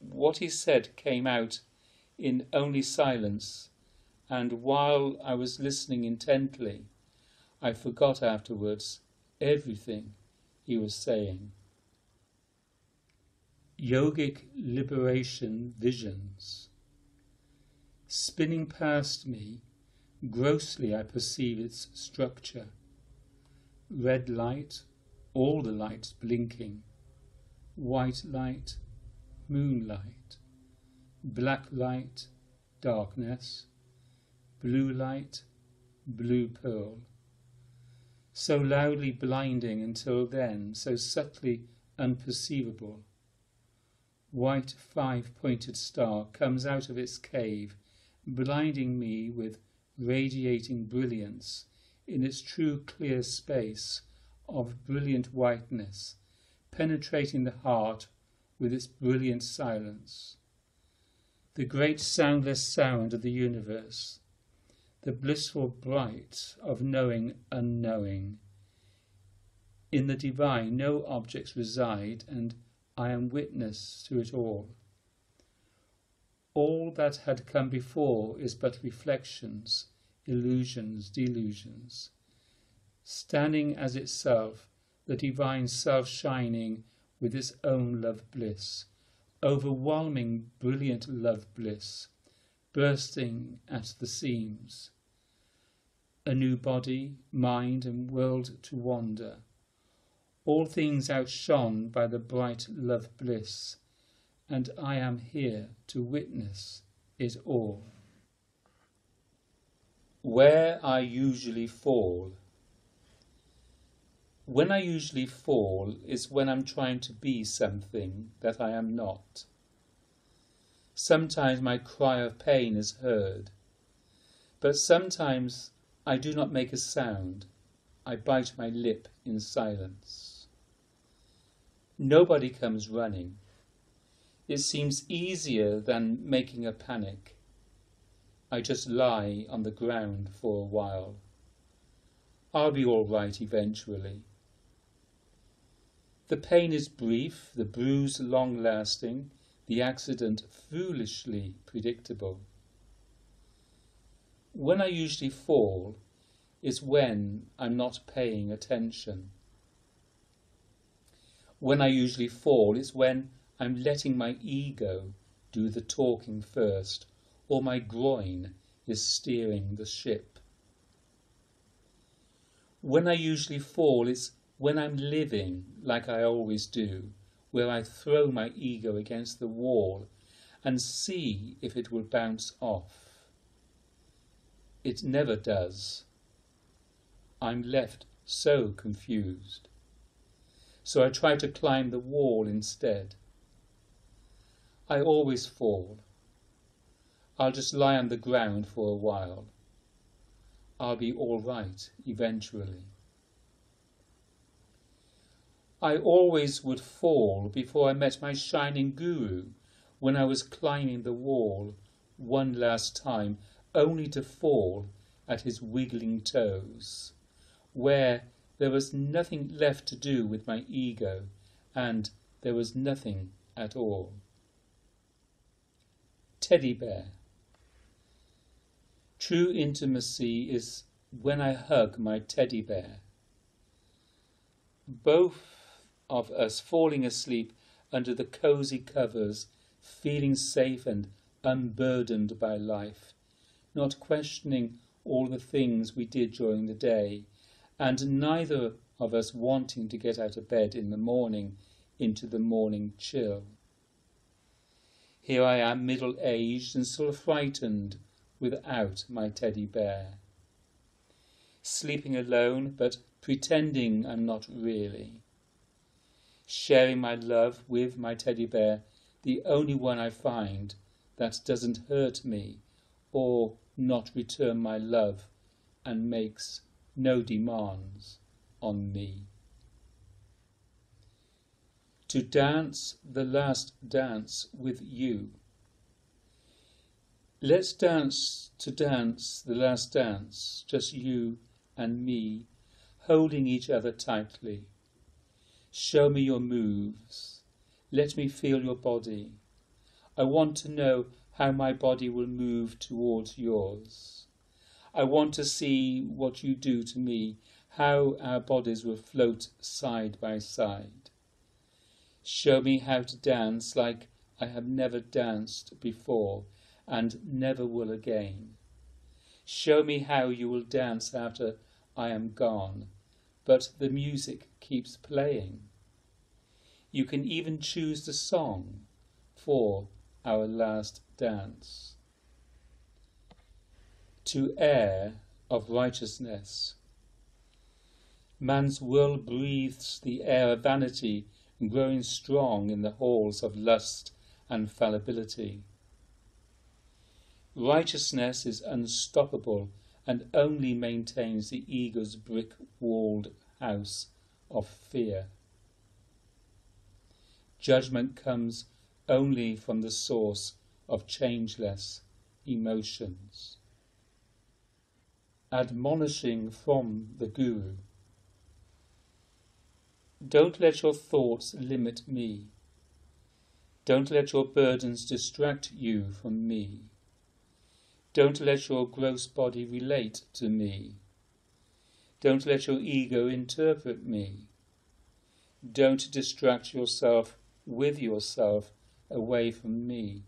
what he said came out in only silence, and while I was listening intently, I forgot afterwards everything he was saying. Yogic Liberation Visions Spinning past me, grossly I perceive its structure. Red light, all the lights blinking. White light, moonlight black light, darkness, blue light, blue pearl. So loudly blinding until then, so subtly unperceivable. White five-pointed star comes out of its cave, blinding me with radiating brilliance in its true clear space of brilliant whiteness, penetrating the heart with its brilliant silence the great soundless sound of the universe, the blissful bright of knowing unknowing. In the divine no objects reside, and I am witness to it all. All that had come before is but reflections, illusions, delusions. Standing as itself, the divine self shining with its own love bliss overwhelming, brilliant love bliss, bursting at the seams. A new body, mind, and world to wander. All things outshone by the bright love bliss, and I am here to witness it all. Where I usually fall. When I usually fall is when I'm trying to be something that I am not. Sometimes my cry of pain is heard, but sometimes I do not make a sound. I bite my lip in silence. Nobody comes running. It seems easier than making a panic. I just lie on the ground for a while. I'll be all right eventually. The pain is brief, the bruise long lasting, the accident foolishly predictable. When I usually fall is when I'm not paying attention. When I usually fall is when I'm letting my ego do the talking first, or my groin is steering the ship. When I usually fall is when I'm living like I always do, where I throw my ego against the wall and see if it will bounce off. It never does. I'm left so confused. So I try to climb the wall instead. I always fall. I'll just lie on the ground for a while. I'll be all right eventually. I always would fall before I met my shining guru when I was climbing the wall one last time, only to fall at his wiggling toes, where there was nothing left to do with my ego, and there was nothing at all. Teddy Bear True intimacy is when I hug my teddy bear. Both of us falling asleep under the cozy covers, feeling safe and unburdened by life, not questioning all the things we did during the day, and neither of us wanting to get out of bed in the morning into the morning chill. Here I am, middle aged and still frightened without my teddy bear. Sleeping alone, but pretending I'm not really sharing my love with my teddy bear the only one I find that doesn't hurt me or not return my love and makes no demands on me. To dance the last dance with you. Let's dance to dance the last dance, just you and me, holding each other tightly. Show me your moves. Let me feel your body. I want to know how my body will move towards yours. I want to see what you do to me, how our bodies will float side by side. Show me how to dance like I have never danced before and never will again. Show me how you will dance after I am gone, but the music keeps playing. You can even choose the song for our last dance. To air of righteousness. Man's will breathes the air of vanity, growing strong in the halls of lust and fallibility. Righteousness is unstoppable and only maintains the ego's brick walled house of fear. Judgment comes only from the source of changeless emotions. Admonishing from the Guru. Don't let your thoughts limit me. Don't let your burdens distract you from me. Don't let your gross body relate to me. Don't let your ego interpret me. Don't distract yourself with yourself away from me.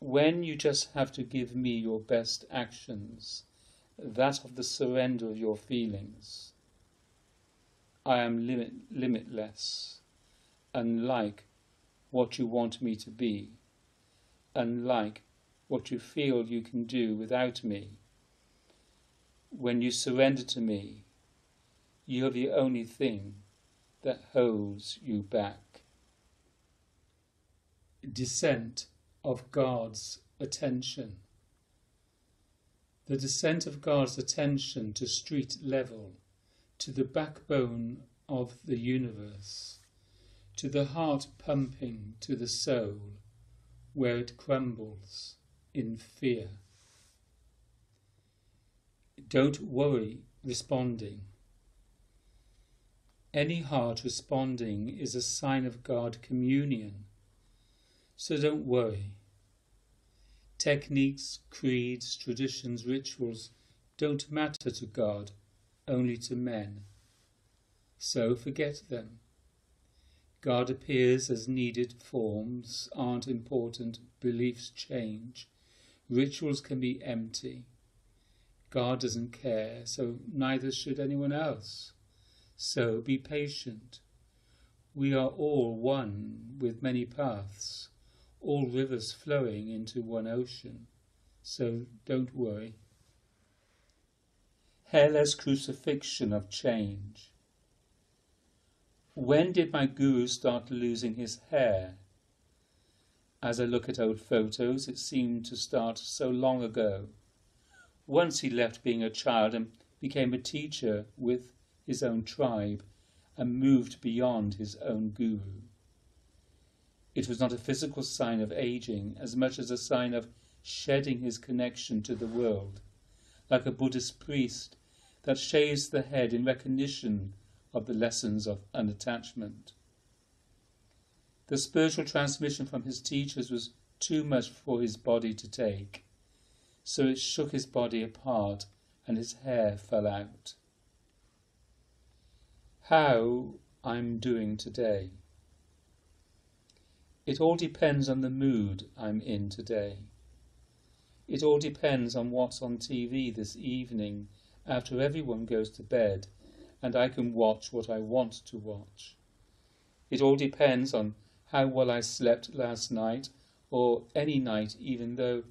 When you just have to give me your best actions, that of the surrender of your feelings, I am limit, limitless, unlike what you want me to be, unlike what you feel you can do without me. When you surrender to me, you're the only thing that holds you back. Descent of God's attention. The descent of God's attention to street level, to the backbone of the universe, to the heart pumping to the soul, where it crumbles in fear. Don't worry responding. Any heart responding is a sign of God communion. So don't worry. Techniques, creeds, traditions, rituals don't matter to God, only to men. So forget them. God appears as needed forms aren't important, beliefs change, rituals can be empty. God doesn't care, so neither should anyone else. So be patient. We are all one with many paths, all rivers flowing into one ocean. So don't worry. Hairless crucifixion of change. When did my guru start losing his hair? As I look at old photos, it seemed to start so long ago. Once he left being a child and became a teacher with his own tribe and moved beyond his own guru. It was not a physical sign of aging as much as a sign of shedding his connection to the world, like a Buddhist priest that shaves the head in recognition of the lessons of unattachment. The spiritual transmission from his teachers was too much for his body to take, so it shook his body apart and his hair fell out how I'm doing today. It all depends on the mood I'm in today. It all depends on what's on TV this evening after everyone goes to bed and I can watch what I want to watch. It all depends on how well I slept last night or any night even though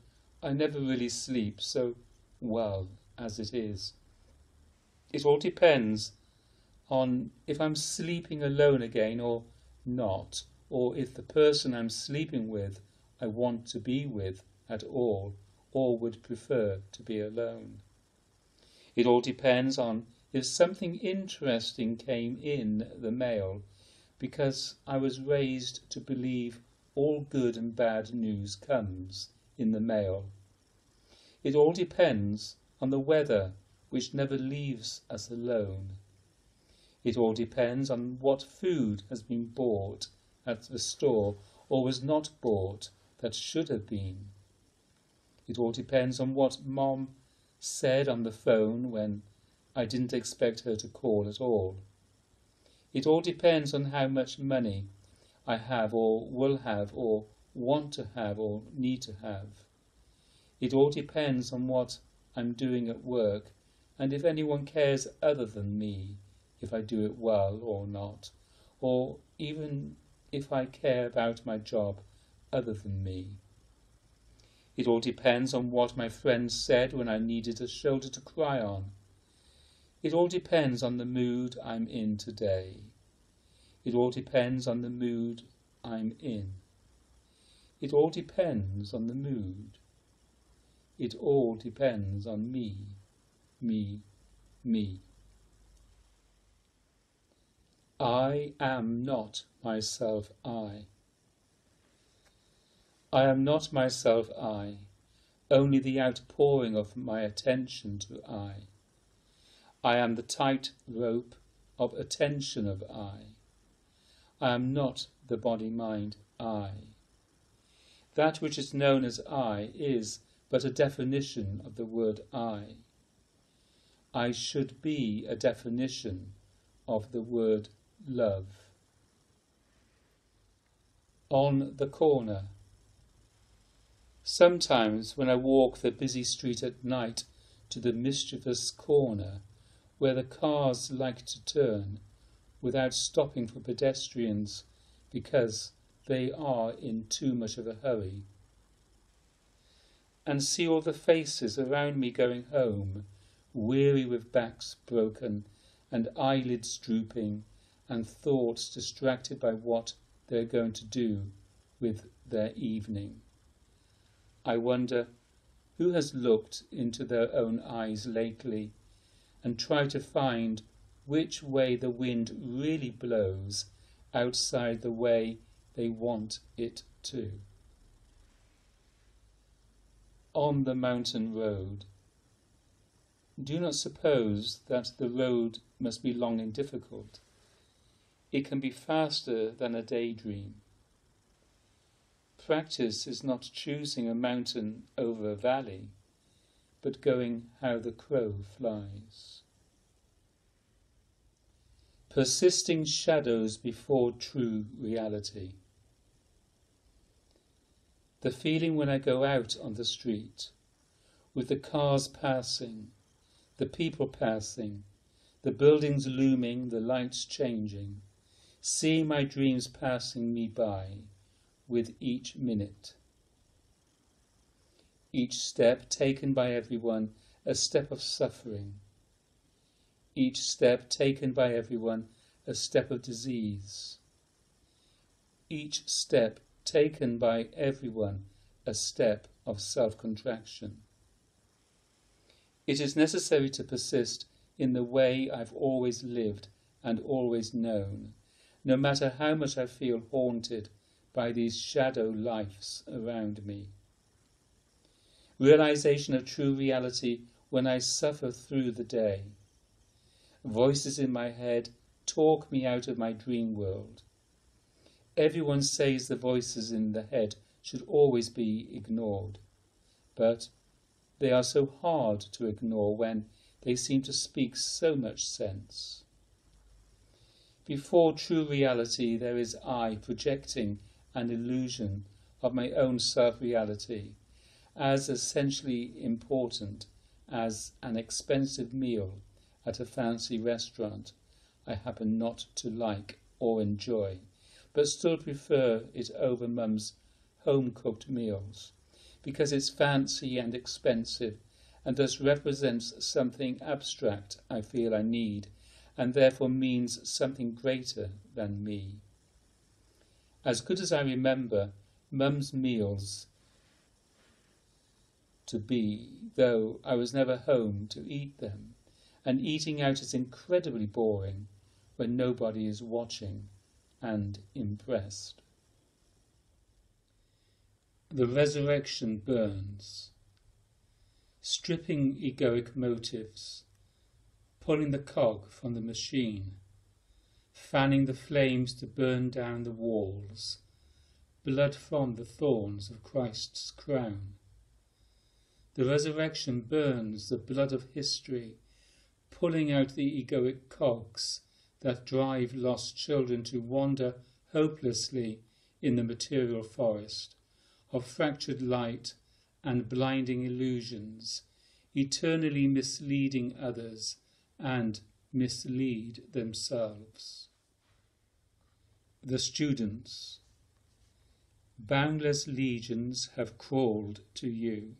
I never really sleep so well as it is. It all depends on if I'm sleeping alone again or not, or if the person I'm sleeping with I want to be with at all, or would prefer to be alone. It all depends on if something interesting came in the mail, because I was raised to believe all good and bad news comes in the mail. It all depends on the weather, which never leaves us alone. It all depends on what food has been bought at the store or was not bought that should have been. It all depends on what Mom said on the phone when I didn't expect her to call at all. It all depends on how much money I have or will have or want to have or need to have. It all depends on what I'm doing at work and if anyone cares other than me if I do it well or not, or even if I care about my job other than me. It all depends on what my friends said when I needed a shoulder to cry on. It all depends on the mood I'm in today. It all depends on the mood I'm in. It all depends on the mood. It all depends on me, me, me. I am not myself I. I am not myself I, only the outpouring of my attention to I. I am the tight rope of attention of I. I am not the body mind I. That which is known as I is but a definition of the word I. I should be a definition of the word love. On the corner Sometimes, when I walk the busy street at night to the mischievous corner, where the cars like to turn, without stopping for pedestrians because they are in too much of a hurry, and see all the faces around me going home, weary with backs broken and eyelids drooping, and thoughts distracted by what they are going to do with their evening. I wonder who has looked into their own eyes lately and try to find which way the wind really blows outside the way they want it to. On the mountain road. Do not suppose that the road must be long and difficult. It can be faster than a daydream. Practice is not choosing a mountain over a valley, but going how the crow flies. Persisting shadows before true reality. The feeling when I go out on the street, with the cars passing, the people passing, the buildings looming, the lights changing, seeing my dreams passing me by with each minute. Each step taken by everyone a step of suffering. Each step taken by everyone a step of disease. Each step taken by everyone a step of self contraction. It is necessary to persist in the way I've always lived and always known, no matter how much I feel haunted by these shadow lives around me. Realization of true reality when I suffer through the day. Voices in my head talk me out of my dream world. Everyone says the voices in the head should always be ignored, but they are so hard to ignore when they seem to speak so much sense. Before true reality, there is I projecting an illusion of my own self reality as essentially important as an expensive meal at a fancy restaurant I happen not to like or enjoy, but still prefer it over mum's home cooked meals because it's fancy and expensive and thus represents something abstract I feel I need and therefore means something greater than me. As good as I remember Mum's meals to be, though I was never home to eat them, and eating out is incredibly boring when nobody is watching and impressed. The resurrection burns, stripping egoic motives, pulling the cog from the machine, fanning the flames to burn down the walls, blood from the thorns of Christ's crown. The resurrection burns the blood of history, pulling out the egoic cogs that drive lost children to wander hopelessly in the material forest of fractured light and blinding illusions, eternally misleading others and mislead themselves. The students, boundless legions have crawled to you.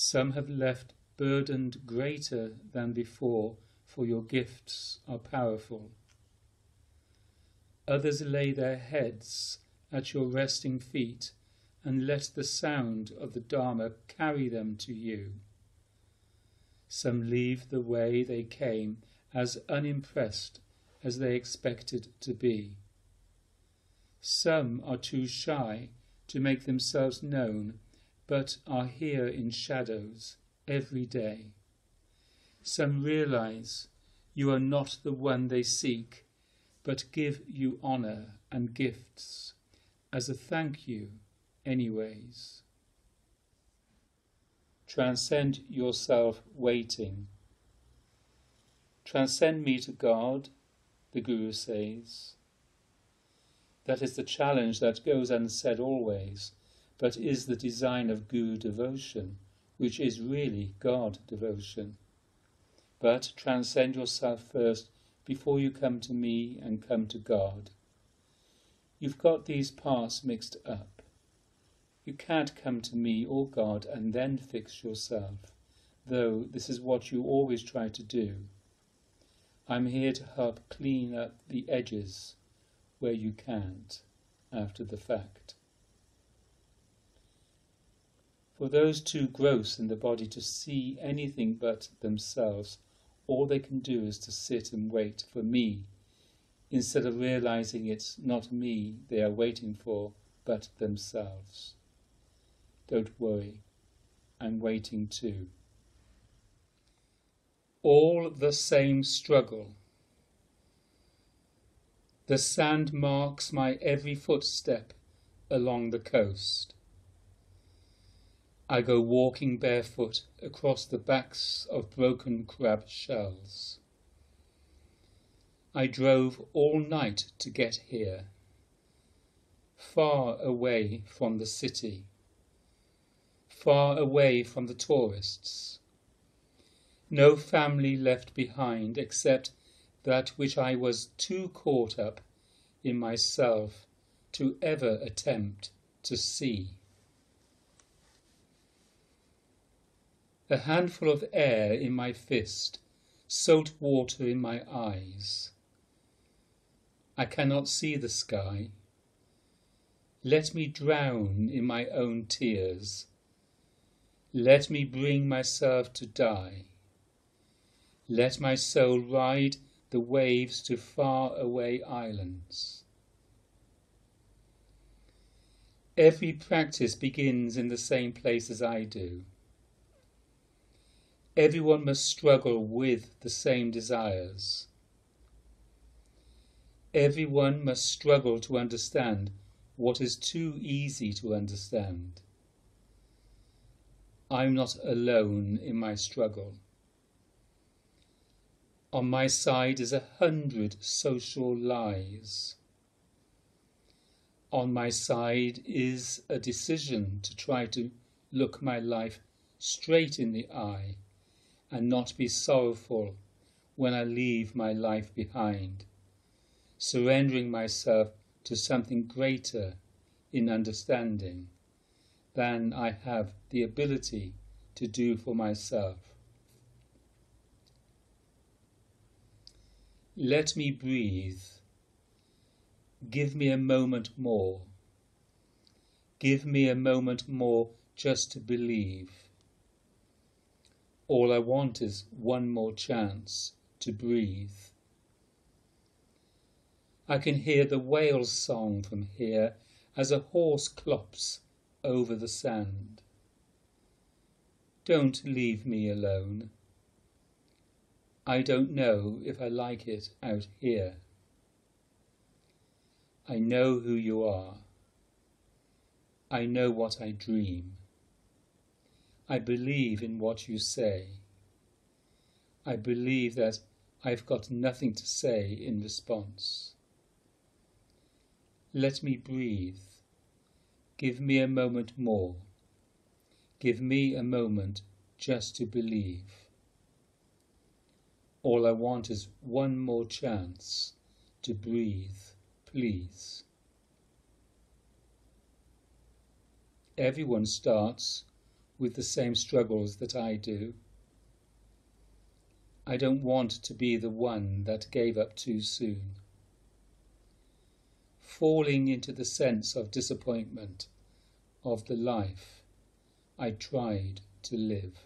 Some have left burdened greater than before, for your gifts are powerful. Others lay their heads at your resting feet and let the sound of the Dharma carry them to you. Some leave the way they came as unimpressed as they expected to be. Some are too shy to make themselves known but are here in shadows every day. Some realize you are not the one they seek, but give you honor and gifts as a thank you, anyways. Transcend yourself waiting. Transcend me to God, the Guru says. That is the challenge that goes unsaid always but is the design of Guru devotion, which is really God devotion. But transcend yourself first before you come to me and come to God. You've got these parts mixed up. You can't come to me or God and then fix yourself, though this is what you always try to do. I'm here to help clean up the edges where you can't after the fact. For those too gross in the body to see anything but themselves, all they can do is to sit and wait for me, instead of realizing it's not me they are waiting for, but themselves. Don't worry, I'm waiting too. All the same struggle. The sand marks my every footstep along the coast. I go walking barefoot across the backs of broken crab shells. I drove all night to get here, far away from the city, far away from the tourists. No family left behind except that which I was too caught up in myself to ever attempt to see. A handful of air in my fist, salt water in my eyes. I cannot see the sky. Let me drown in my own tears. Let me bring myself to die. Let my soul ride the waves to far away islands. Every practice begins in the same place as I do. Everyone must struggle with the same desires. Everyone must struggle to understand what is too easy to understand. I'm not alone in my struggle. On my side is a hundred social lies. On my side is a decision to try to look my life straight in the eye and not be sorrowful when I leave my life behind, surrendering myself to something greater in understanding than I have the ability to do for myself. Let me breathe. Give me a moment more. Give me a moment more just to believe. All I want is one more chance to breathe. I can hear the whale's song from here as a horse clops over the sand. Don't leave me alone. I don't know if I like it out here. I know who you are. I know what I dream. I believe in what you say. I believe that I've got nothing to say in response. Let me breathe. Give me a moment more. Give me a moment just to believe. All I want is one more chance to breathe, please. Everyone starts with the same struggles that I do. I don't want to be the one that gave up too soon falling into the sense of disappointment of the life I tried to live.